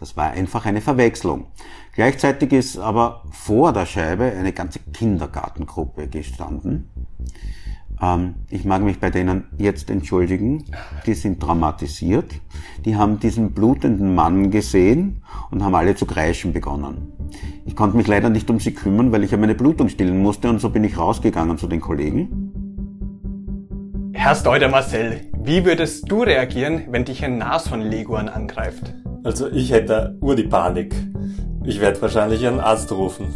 Das war einfach eine Verwechslung. Gleichzeitig ist aber vor der Scheibe eine ganze Kindergartengruppe gestanden. Ähm, ich mag mich bei denen jetzt entschuldigen. Die sind traumatisiert. Die haben diesen blutenden Mann gesehen und haben alle zu kreischen begonnen. Ich konnte mich leider nicht um sie kümmern, weil ich ja meine Blutung stillen musste und so bin ich rausgegangen zu den Kollegen. Herr Steuder Marcel, wie würdest du reagieren, wenn dich ein Nashornleguan angreift? Also ich hätte ur die Panik. Ich werde wahrscheinlich einen Arzt rufen.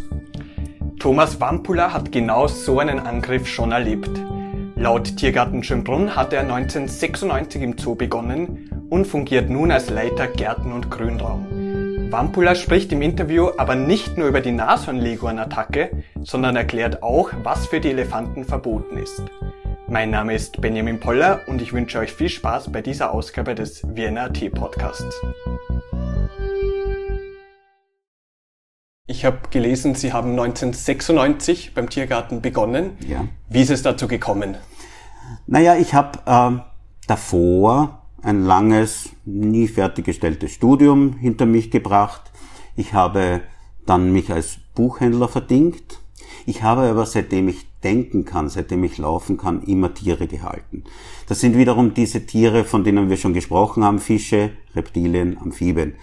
Thomas Wampula hat genau so einen Angriff schon erlebt. Laut Tiergarten Schönbrunn hat er 1996 im Zoo begonnen und fungiert nun als Leiter Gärten und Grünraum. Wampula spricht im Interview aber nicht nur über die Nashornleguan-Attacke, sondern erklärt auch, was für die Elefanten verboten ist. Mein Name ist Benjamin Poller und ich wünsche euch viel Spaß bei dieser Ausgabe des Vienna Tee Podcasts. Ich habe gelesen, Sie haben 1996 beim Tiergarten begonnen. Ja. Wie ist es dazu gekommen? Naja, ich habe äh, davor ein langes, nie fertiggestelltes Studium hinter mich gebracht. Ich habe dann mich als Buchhändler verdingt. Ich habe aber seitdem ich denken kann, seitdem ich laufen kann, immer Tiere gehalten. Das sind wiederum diese Tiere, von denen wir schon gesprochen haben, Fische, Reptilien, Amphibien.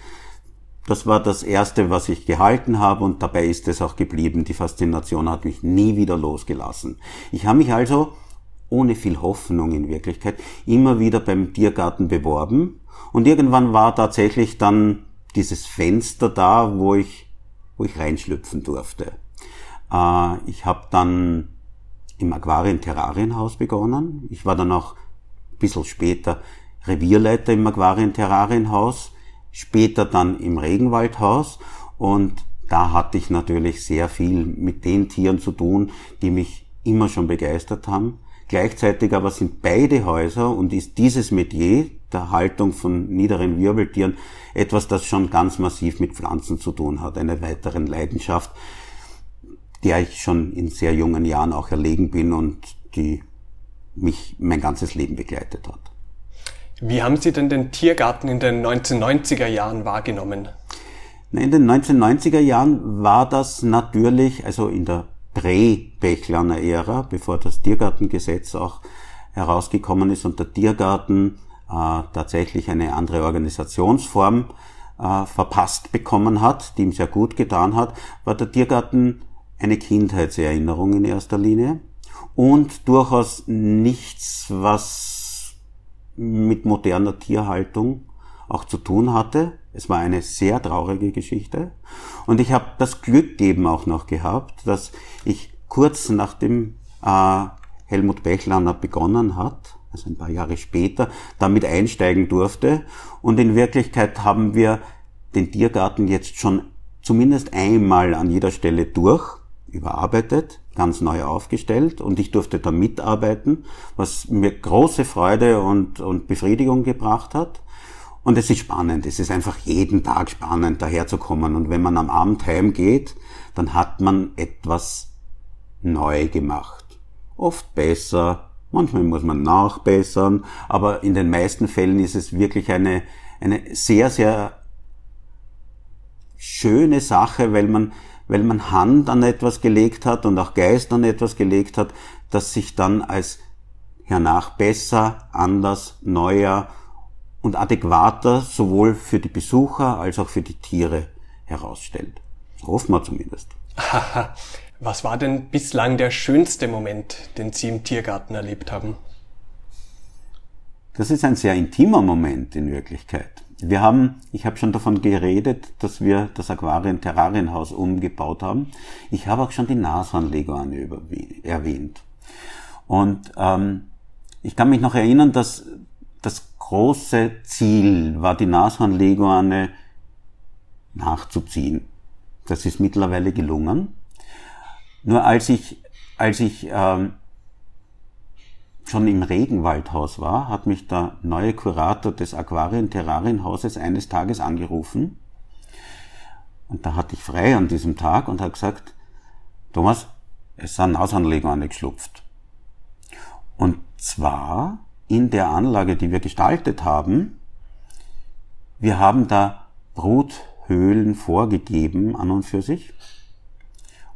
Das war das erste, was ich gehalten habe und dabei ist es auch geblieben. Die Faszination hat mich nie wieder losgelassen. Ich habe mich also ohne viel Hoffnung in Wirklichkeit immer wieder beim Tiergarten beworben und irgendwann war tatsächlich dann dieses Fenster da, wo ich, wo ich reinschlüpfen durfte. Äh, ich habe dann im Aquarien-Terrarienhaus begonnen. Ich war dann auch ein bisschen später Revierleiter im Aquarien-Terrarienhaus, später dann im Regenwaldhaus und da hatte ich natürlich sehr viel mit den Tieren zu tun, die mich immer schon begeistert haben. Gleichzeitig aber sind beide Häuser und ist dieses Metier der Haltung von niederen Wirbeltieren etwas, das schon ganz massiv mit Pflanzen zu tun hat, eine weiteren Leidenschaft, der ich schon in sehr jungen Jahren auch erlegen bin und die mich mein ganzes Leben begleitet hat. Wie haben Sie denn den Tiergarten in den 1990er Jahren wahrgenommen? In den 1990er Jahren war das natürlich, also in der Prä-Bechlaner Ära, bevor das Tiergartengesetz auch herausgekommen ist und der Tiergarten äh, tatsächlich eine andere Organisationsform äh, verpasst bekommen hat, die ihm sehr gut getan hat, war der Tiergarten eine Kindheitserinnerung in erster Linie und durchaus nichts, was mit moderner Tierhaltung auch zu tun hatte. Es war eine sehr traurige Geschichte. Und ich habe das Glück eben auch noch gehabt, dass ich kurz nachdem äh, Helmut Bechlaner begonnen hat, also ein paar Jahre später, damit einsteigen durfte. Und in Wirklichkeit haben wir den Tiergarten jetzt schon zumindest einmal an jeder Stelle durch überarbeitet, ganz neu aufgestellt und ich durfte da mitarbeiten, was mir große Freude und, und Befriedigung gebracht hat. Und es ist spannend, es ist einfach jeden Tag spannend, daherzukommen. Und wenn man am Abend heimgeht, dann hat man etwas neu gemacht. Oft besser, manchmal muss man nachbessern, aber in den meisten Fällen ist es wirklich eine, eine sehr, sehr schöne Sache, weil man weil man Hand an etwas gelegt hat und auch Geist an etwas gelegt hat, das sich dann als hernach besser, anders, neuer und adäquater sowohl für die Besucher als auch für die Tiere herausstellt. Hoffen wir zumindest. Was war denn bislang der schönste Moment, den Sie im Tiergarten erlebt haben? Das ist ein sehr intimer Moment in Wirklichkeit. Wir haben, ich habe schon davon geredet, dass wir das Aquarien-Terrarienhaus umgebaut haben. Ich habe auch schon die Nashornleguane erwähnt. Und ähm, ich kann mich noch erinnern, dass das große Ziel war, die Nashornleguane nachzuziehen. Das ist mittlerweile gelungen. Nur als ich, als ich ähm, schon im Regenwaldhaus war, hat mich der neue Kurator des Aquarien-Terrarienhauses eines Tages angerufen. Und da hatte ich frei an diesem Tag und hat gesagt, Thomas, es sind Ausanlegungen geschlupft. Und zwar in der Anlage, die wir gestaltet haben, wir haben da Brut Höhlen vorgegeben an und für sich.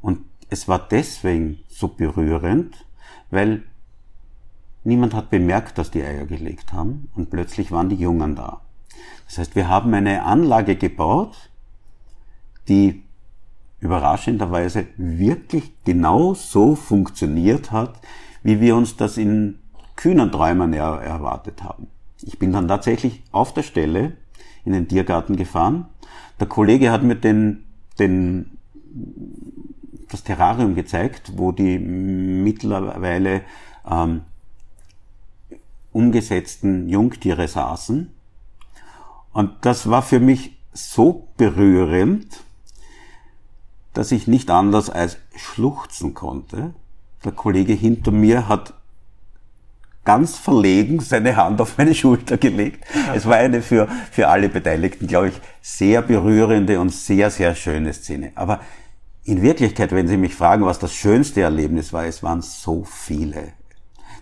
Und es war deswegen so berührend, weil niemand hat bemerkt, dass die Eier gelegt haben und plötzlich waren die Jungen da. Das heißt, wir haben eine Anlage gebaut, die überraschenderweise wirklich genau so funktioniert hat, wie wir uns das in kühnen Träumen er erwartet haben. Ich bin dann tatsächlich auf der Stelle in den Tiergarten gefahren. Der Kollege hat mir den, den, das Terrarium gezeigt, wo die mittlerweile ähm, umgesetzten Jungtiere saßen. Und das war für mich so berührend, dass ich nicht anders als schluchzen konnte. Der Kollege hinter mir hat ganz verlegen seine Hand auf meine Schulter gelegt. Es war eine für, für alle Beteiligten, glaube ich, sehr berührende und sehr, sehr schöne Szene. Aber in Wirklichkeit, wenn Sie mich fragen, was das schönste Erlebnis war, es waren so viele.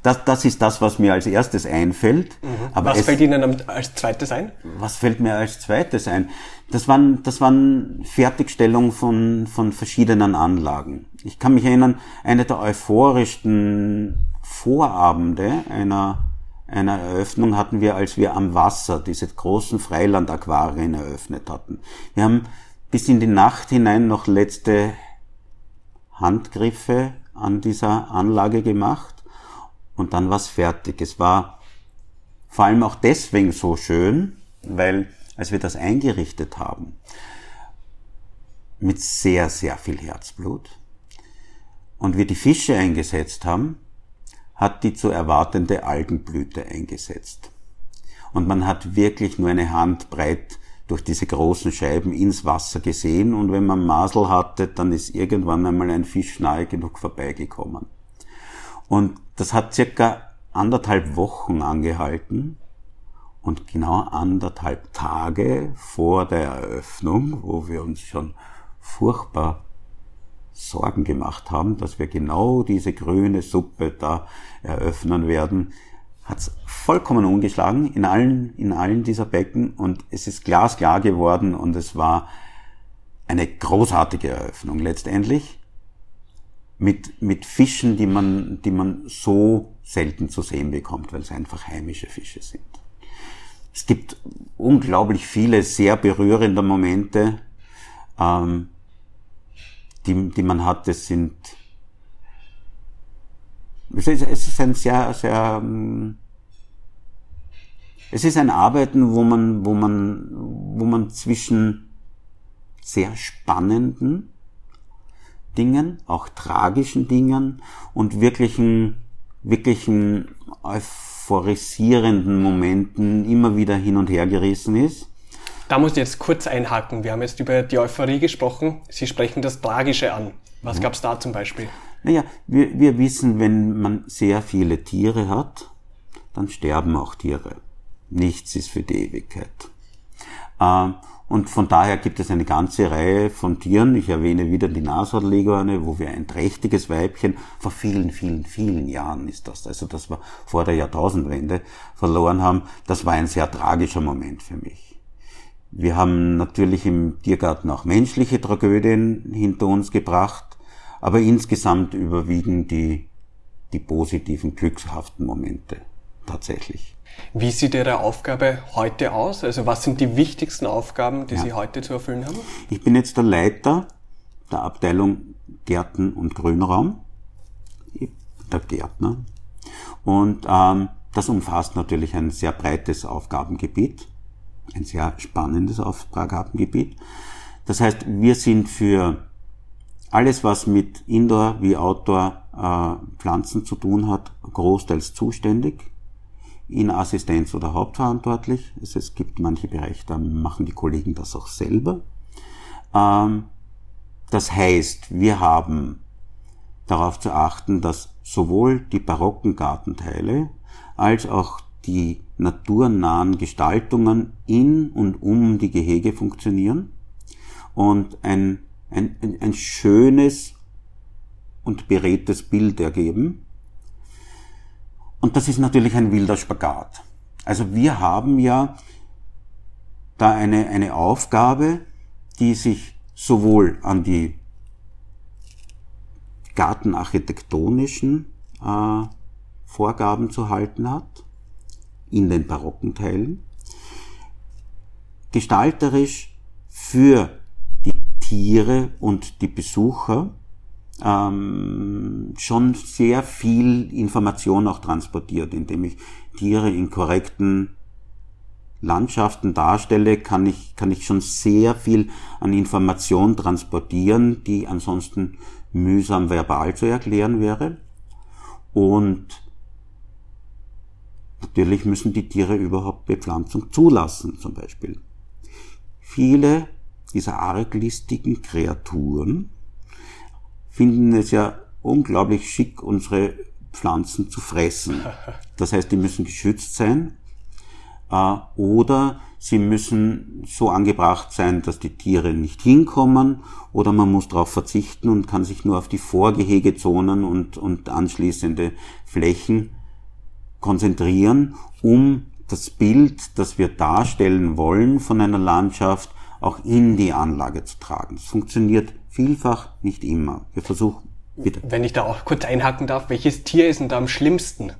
Das, das ist das, was mir als erstes einfällt. Mhm. Aber was es, fällt Ihnen als zweites ein? Was fällt mir als zweites ein? Das waren, das waren Fertigstellung von, von verschiedenen Anlagen. Ich kann mich erinnern, eine der euphorischsten Vorabende einer, einer Eröffnung hatten wir, als wir am Wasser diese großen Freilandaquarien eröffnet hatten. Wir haben bis in die Nacht hinein noch letzte Handgriffe an dieser Anlage gemacht und dann war es fertig. Es war vor allem auch deswegen so schön, weil als wir das eingerichtet haben, mit sehr, sehr viel Herzblut, und wir die Fische eingesetzt haben, hat die zu erwartende Algenblüte eingesetzt. Und man hat wirklich nur eine Handbreit durch diese großen Scheiben ins Wasser gesehen und wenn man Masel hatte, dann ist irgendwann einmal ein Fisch nahe genug vorbeigekommen. Und das hat circa anderthalb Wochen angehalten und genau anderthalb Tage vor der Eröffnung, wo wir uns schon furchtbar Sorgen gemacht haben, dass wir genau diese grüne Suppe da eröffnen werden, hat's vollkommen umgeschlagen in allen, in allen dieser Becken und es ist glasklar geworden und es war eine großartige Eröffnung letztendlich mit, mit Fischen, die man, die man so selten zu sehen bekommt, weil es einfach heimische Fische sind. Es gibt unglaublich viele sehr berührende Momente, ähm, die, die man hat. Es sind, es ist, es ist ein sehr, sehr, ähm, es ist ein Arbeiten, wo man, wo man, wo man zwischen sehr spannenden Dingen, auch tragischen Dingen und wirklichen, wirklichen euphorisierenden Momenten immer wieder hin und her gerissen ist. Da muss ich jetzt kurz einhaken. Wir haben jetzt über die Euphorie gesprochen. Sie sprechen das Tragische an. Was ja. gab es da zum Beispiel? Naja, wir, wir wissen, wenn man sehr viele Tiere hat, dann sterben auch Tiere. Nichts ist für die Ewigkeit. Äh, und von daher gibt es eine ganze Reihe von Tieren. Ich erwähne wieder die Nashornleguane, wo wir ein trächtiges Weibchen vor vielen, vielen, vielen Jahren ist das, also das war vor der Jahrtausendwende verloren haben. Das war ein sehr tragischer Moment für mich. Wir haben natürlich im Tiergarten auch menschliche Tragödien hinter uns gebracht, aber insgesamt überwiegen die, die positiven, glückshaften Momente tatsächlich. Wie sieht Ihre Aufgabe heute aus? Also was sind die wichtigsten Aufgaben, die ja. Sie heute zu erfüllen haben? Ich bin jetzt der Leiter der Abteilung Gärten und Grünraum, der Gärtner. Und ähm, das umfasst natürlich ein sehr breites Aufgabengebiet, ein sehr spannendes Aufgabengebiet. Das heißt, wir sind für alles, was mit Indoor wie Outdoor äh, Pflanzen zu tun hat, großteils zuständig in Assistenz oder hauptverantwortlich. Also es gibt manche Bereiche, da machen die Kollegen das auch selber. Ähm, das heißt, wir haben darauf zu achten, dass sowohl die barocken Gartenteile als auch die naturnahen Gestaltungen in und um die Gehege funktionieren und ein, ein, ein schönes und beredtes Bild ergeben. Und das ist natürlich ein wilder Spagat. Also wir haben ja da eine, eine Aufgabe, die sich sowohl an die gartenarchitektonischen äh, Vorgaben zu halten hat, in den barocken Teilen, gestalterisch für die Tiere und die Besucher ähm, schon sehr viel Information auch transportiert, indem ich Tiere in korrekten Landschaften darstelle, kann ich, kann ich schon sehr viel an Information transportieren, die ansonsten mühsam verbal zu erklären wäre. Und natürlich müssen die Tiere überhaupt Bepflanzung zulassen, zum Beispiel. Viele dieser arglistigen Kreaturen finden es ja unglaublich schick, unsere Pflanzen zu fressen. Das heißt, die müssen geschützt sein äh, oder sie müssen so angebracht sein, dass die Tiere nicht hinkommen oder man muss darauf verzichten und kann sich nur auf die Vorgehegezonen und, und anschließende Flächen konzentrieren, um das Bild, das wir darstellen wollen von einer Landschaft, auch in die Anlage zu tragen. Das funktioniert vielfach, nicht immer. Wir versuchen, bitte. Wenn ich da auch kurz einhaken darf, welches Tier ist denn da am schlimmsten?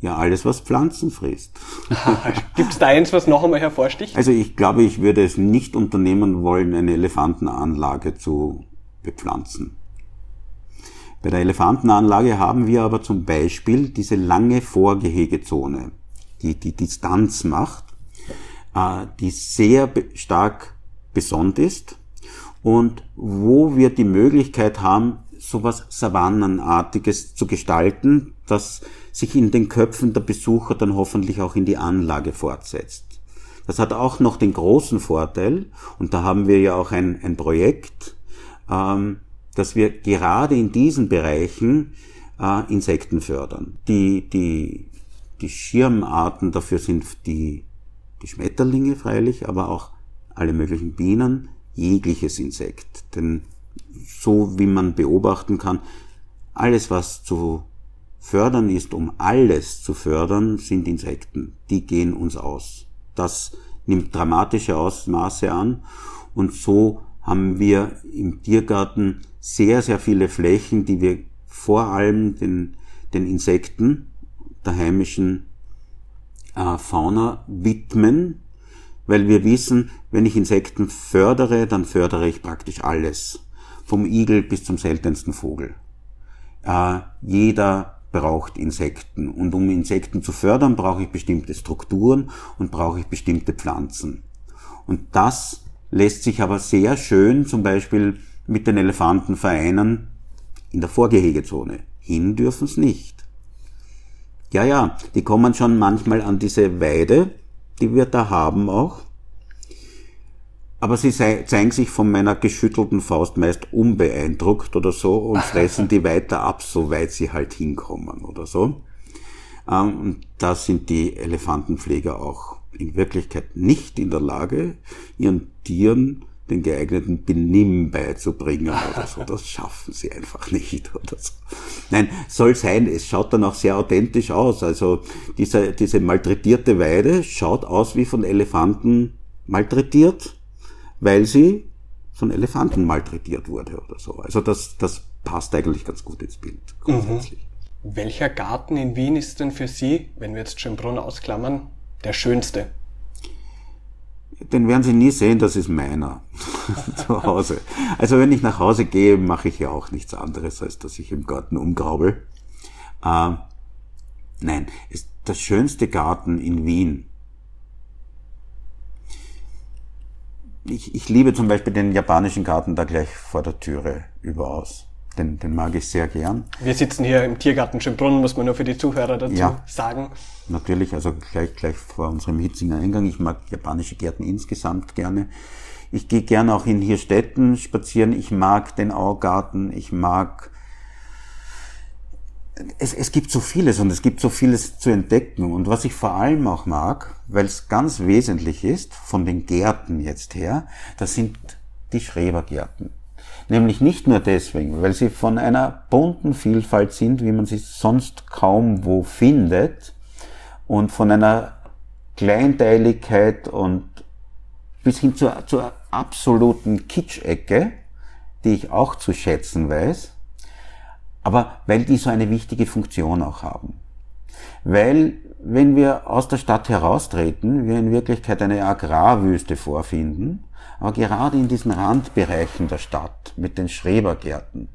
Ja, alles, was Pflanzen frisst. Gibt es da eins, was noch einmal hervorsticht? Also ich glaube, ich würde es nicht unternehmen wollen, eine Elefantenanlage zu bepflanzen. Bei der Elefantenanlage haben wir aber zum Beispiel diese lange Vorgehegezone, die die Distanz macht, äh, die sehr stark besonnt ist und wo wir die Möglichkeit haben, sowas Savannenartiges zu gestalten, das sich in den Köpfen der Besucher dann hoffentlich auch in die Anlage fortsetzt. Das hat auch noch den großen Vorteil, und da haben wir ja auch ein, ein Projekt, ähm, dass wir gerade in diesen Bereichen äh, Insekten fördern. Die, die, die Schirmarten dafür sind die, die Schmetterlinge freilich, aber auch alle möglichen Bienen, jegliches Insekt. Denn so wie man beobachten kann, alles was zu fördern ist, um alles zu fördern, sind Insekten. Die gehen uns aus. Das nimmt dramatische Ausmaße an und so haben wir im Tiergarten sehr, sehr viele Flächen, die wir vor allem den, den Insekten der heimischen äh, Fauna widmen, weil wir wissen, wenn ich Insekten fördere, dann fördere ich praktisch alles. Vom Igel bis zum seltensten Vogel. Äh, jeder braucht Insekten. Und um Insekten zu fördern, brauche ich bestimmte Strukturen und brauche ich bestimmte Pflanzen. Und das lässt sich aber sehr schön zum Beispiel mit den Elefanten vereinen in der Vorgehegezone. Hin dürfen es nicht. Ja, ja, die kommen schon manchmal an diese Weide, die wir da haben auch. Aber sie zeigen sich von meiner geschüttelten Faust meist unbeeindruckt oder so und fressen die weiter ab, soweit sie halt hinkommen oder so. Ähm, und da sind die Elefantenpfleger auch in Wirklichkeit nicht in der Lage, ihren Tieren den geeigneten Benimm beizubringen oder so. Das schaffen sie einfach nicht oder so. Nein, soll sein, es schaut dann auch sehr authentisch aus. Also diese, diese malträtierte Weide schaut aus wie von Elefanten malträtiert weil sie von Elefanten malträtiert wurde oder so. Also das, das passt eigentlich ganz gut ins Bild grundsätzlich. Mhm. Welcher Garten in Wien ist denn für Sie, wenn wir jetzt Schönbrunn ausklammern, der schönste? Den werden Sie nie sehen, das ist meiner zu Hause. Also wenn ich nach Hause gehe, mache ich ja auch nichts anderes, als dass ich im Garten umgraubel. Äh, nein, ist der schönste Garten in Wien ich, ich liebe zum Beispiel den japanischen Garten da gleich vor der Türe überaus. Den, den mag ich sehr gern. Wir sitzen hier im Tiergarten Schönbrunn, muss man nur für die Zuhörer dazu ja, sagen. Natürlich, also gleich, gleich vor unserem hitzigen Eingang. Ich mag japanische Gärten insgesamt gerne. Ich gehe gerne auch in hier Städten spazieren. Ich mag den Augarten. Ich mag es, es gibt so vieles und es gibt so vieles zu entdecken. Und was ich vor allem auch mag, weil es ganz wesentlich ist, von den Gärten jetzt her, das sind die Schrebergärten. Nämlich nicht nur deswegen, weil sie von einer bunten Vielfalt sind, wie man sie sonst kaum wo findet, und von einer Kleinteiligkeit und bis hin zur, zur absoluten Kitschecke, die ich auch zu schätzen weiß, aber weil die so eine wichtige Funktion auch haben. Weil, wenn wir aus der Stadt heraustreten, wir in Wirklichkeit eine Agrarwüste vorfinden, aber gerade in diesen Randbereichen der Stadt mit den Schrebergärten,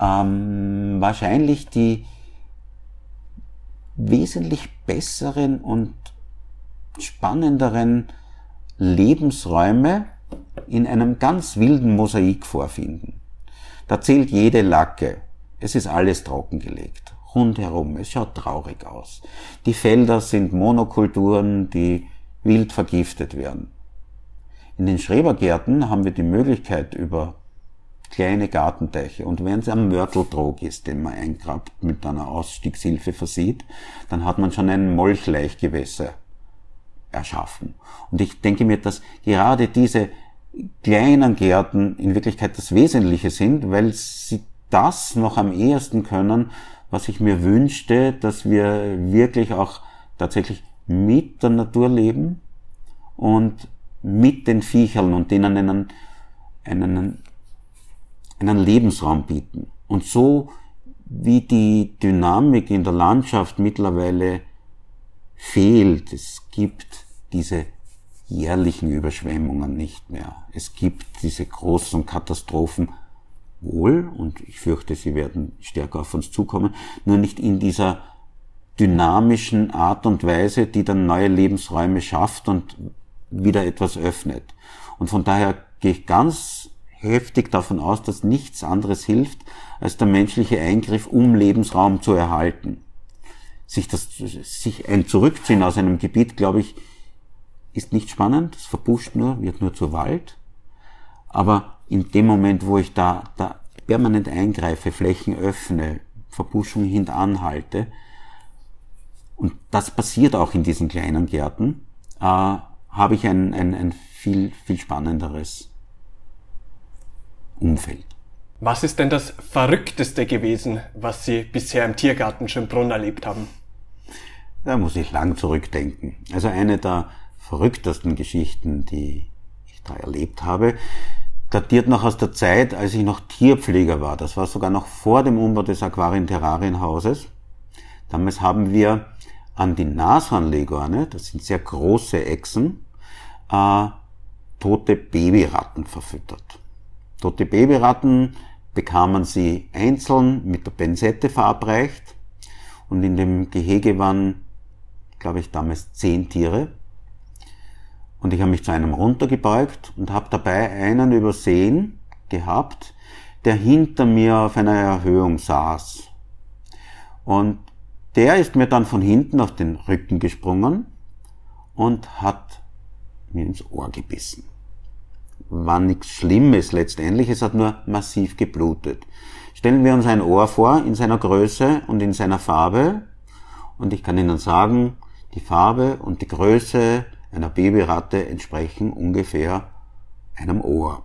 ähm, wahrscheinlich die wesentlich besseren und spannenderen Lebensräume in einem ganz wilden Mosaik vorfinden. Da zählt jede Lacke. Es ist alles trockengelegt. Rundherum. Es schaut traurig aus. Die Felder sind Monokulturen, die wild vergiftet werden. In den Schrebergärten haben wir die Möglichkeit über kleine Gartenteiche. Und wenn es ein Mörteltrog ist, den man eingrabt mit einer Ausstiegshilfe versieht, dann hat man schon ein Molchlaichgewässer erschaffen. Und ich denke mir, dass gerade diese kleinen Gärten in Wirklichkeit das Wesentliche sind, weil sie das noch am ehesten können, was ich mir wünschte, dass wir wirklich auch tatsächlich mit der Natur leben und mit den Viechern und denen einen, einen, einen Lebensraum bieten. Und so wie die Dynamik in der Landschaft mittlerweile fehlt, es gibt diese jährlichen Überschwemmungen nicht mehr. Es gibt diese großen Katastrophen wohl, und ich fürchte, sie werden stärker auf uns zukommen, nur nicht in dieser dynamischen Art und Weise, die dann neue Lebensräume schafft und wieder etwas öffnet. Und von daher gehe ich ganz heftig davon aus, dass nichts anderes hilft, als der menschliche Eingriff, um Lebensraum zu erhalten. Sich das, sich ein Zurückziehen aus einem Gebiet, glaube ich, ist nicht spannend, es verbuscht nur, wird nur zu Wald. Aber in dem Moment, wo ich da, da permanent eingreife, Flächen öffne, Verbuschung hintanhalte, und das passiert auch in diesen kleinen Gärten, äh, habe ich ein, ein, ein viel, viel spannenderes Umfeld. Was ist denn das Verrückteste gewesen, was Sie bisher im Tiergarten Schönbrunn erlebt haben? Da muss ich lang zurückdenken. Also eine der verrücktesten Geschichten, die ich da erlebt habe, datiert noch aus der Zeit, als ich noch Tierpfleger war. Das war sogar noch vor dem Umbau des Aquarien-Terrarienhauses. Damals haben wir an die Nashornlegorne, das sind sehr große Echsen, äh, tote Babyratten verfüttert. Tote Babyratten bekamen sie einzeln mit der Pensette verabreicht und in dem Gehege waren, glaube ich, damals zehn Tiere. Und ich habe mich zu einem runtergebeugt und habe dabei einen übersehen gehabt, der hinter mir auf einer Erhöhung saß. Und der ist mir dann von hinten auf den Rücken gesprungen und hat mir ins Ohr gebissen. War nichts Schlimmes letztendlich, es hat nur massiv geblutet. Stellen wir uns ein Ohr vor in seiner Größe und in seiner Farbe und ich kann Ihnen sagen, die Farbe und die Größe einer Babyratte entsprechen ungefähr einem Ohr.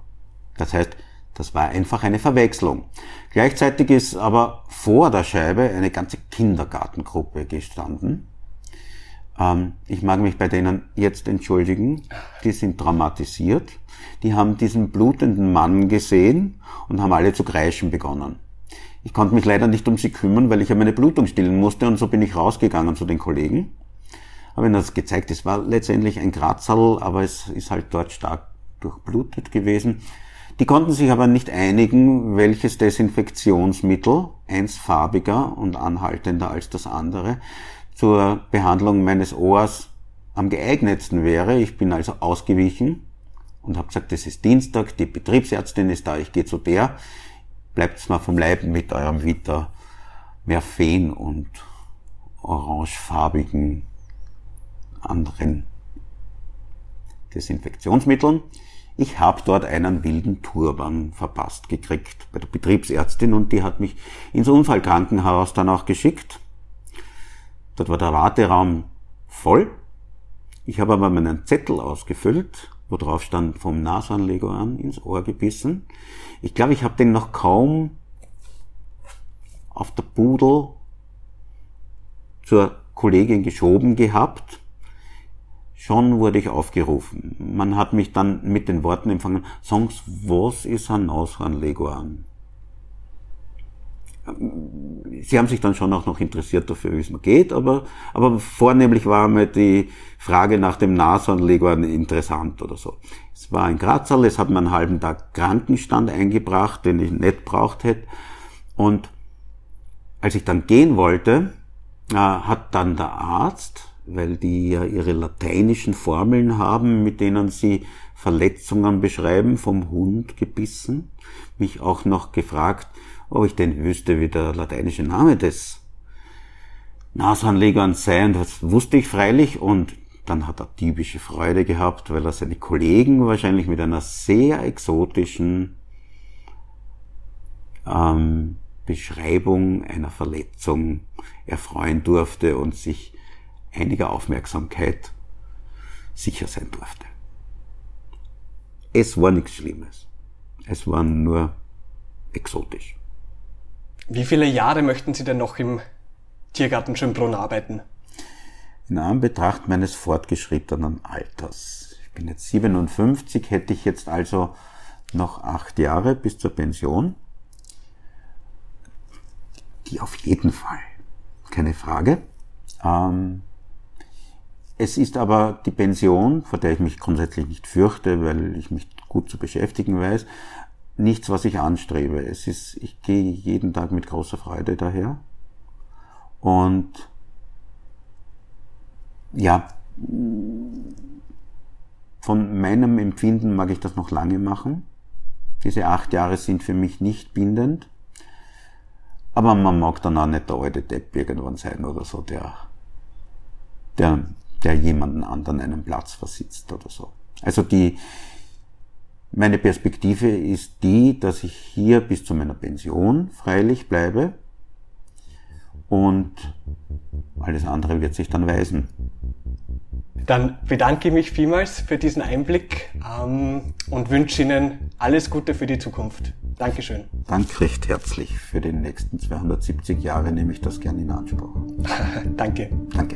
Das heißt, das war einfach eine Verwechslung. Gleichzeitig ist aber vor der Scheibe eine ganze Kindergartengruppe gestanden. Ähm, ich mag mich bei denen jetzt entschuldigen. Die sind traumatisiert. Die haben diesen blutenden Mann gesehen und haben alle zu kreischen begonnen. Ich konnte mich leider nicht um sie kümmern, weil ich ja meine Blutung stillen musste und so bin ich rausgegangen zu den Kollegen habe ihnen das gezeigt. Es war letztendlich ein Kratzerl, aber es ist halt dort stark durchblutet gewesen. Die konnten sich aber nicht einigen, welches Desinfektionsmittel, eins farbiger und anhaltender als das andere, zur Behandlung meines Ohrs am geeignetsten wäre. Ich bin also ausgewichen und habe gesagt, es ist Dienstag, die Betriebsärztin ist da, ich gehe zu der. Bleibt's mal vom Leib mit eurem Vita Merphen und orangefarbigen anderen Desinfektionsmitteln. Ich habe dort einen wilden Turban verpasst gekriegt bei der Betriebsärztin und die hat mich ins Unfallkrankenhaus dann auch geschickt. Dort war der Warteraum voll. Ich habe aber meinen Zettel ausgefüllt, wo drauf stand vom Nasanleger an ins Ohr gebissen. Ich glaube, ich habe den noch kaum auf der Pudel zur Kollegin geschoben gehabt Schon wurde ich aufgerufen. Man hat mich dann mit den Worten empfangen, Songs, was ist ein Nashornleguan? Sie haben sich dann schon auch noch interessiert dafür, wie es mir geht, aber, aber vornehmlich war mir die Frage nach dem Nashornleguan interessant oder so. Es war ein Grazerl, es hat mir einen halben Tag Krankenstand eingebracht, den ich nicht braucht hätte. Und als ich dann gehen wollte, äh, hat dann der Arzt, weil die ja ihre lateinischen Formeln haben, mit denen sie Verletzungen beschreiben, vom Hund gebissen, mich auch noch gefragt, ob ich denn wüsste, wie der lateinische Name des Nashornlegers sei. Und das wusste ich freilich und dann hat er typische Freude gehabt, weil er seine Kollegen wahrscheinlich mit einer sehr exotischen ähm, Beschreibung einer Verletzung erfreuen durfte und sich einiger Aufmerksamkeit sicher sein durfte. Es war nichts Schlimmes. Es war nur exotisch. Wie viele Jahre möchten Sie denn noch im Tiergarten Schönbrunn arbeiten? In Anbetracht meines fortgeschrittenen Alters. Ich bin jetzt 57, hätte ich jetzt also noch acht Jahre bis zur Pension. Die auf jeden Fall. Keine Frage. Ähm, es ist aber die Pension, vor der ich mich grundsätzlich nicht fürchte, weil ich mich gut zu beschäftigen weiß, nichts, was ich anstrebe. Es ist, ich gehe jeden Tag mit großer Freude daher. Und ja, von meinem Empfinden mag ich das noch lange machen. Diese acht Jahre sind für mich nicht bindend. Aber man mag dann auch nicht der alte Depp irgendwann sein oder so, der, der, der jemanden anderen einen Platz versitzt oder so. Also die, meine Perspektive ist die, dass ich hier bis zu meiner Pension freilich bleibe und alles andere wird sich dann weisen. Dann bedanke ich mich vielmals für diesen Einblick ähm, und wünsche Ihnen alles Gute für die Zukunft. Dankeschön. Danke recht herzlich. Für die nächsten 270 Jahre nehme ich das gerne in Anspruch. Danke. Danke.